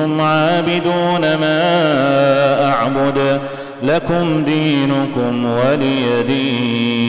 أنتم عابدون ما أعبد لكم دينكم ولي دين.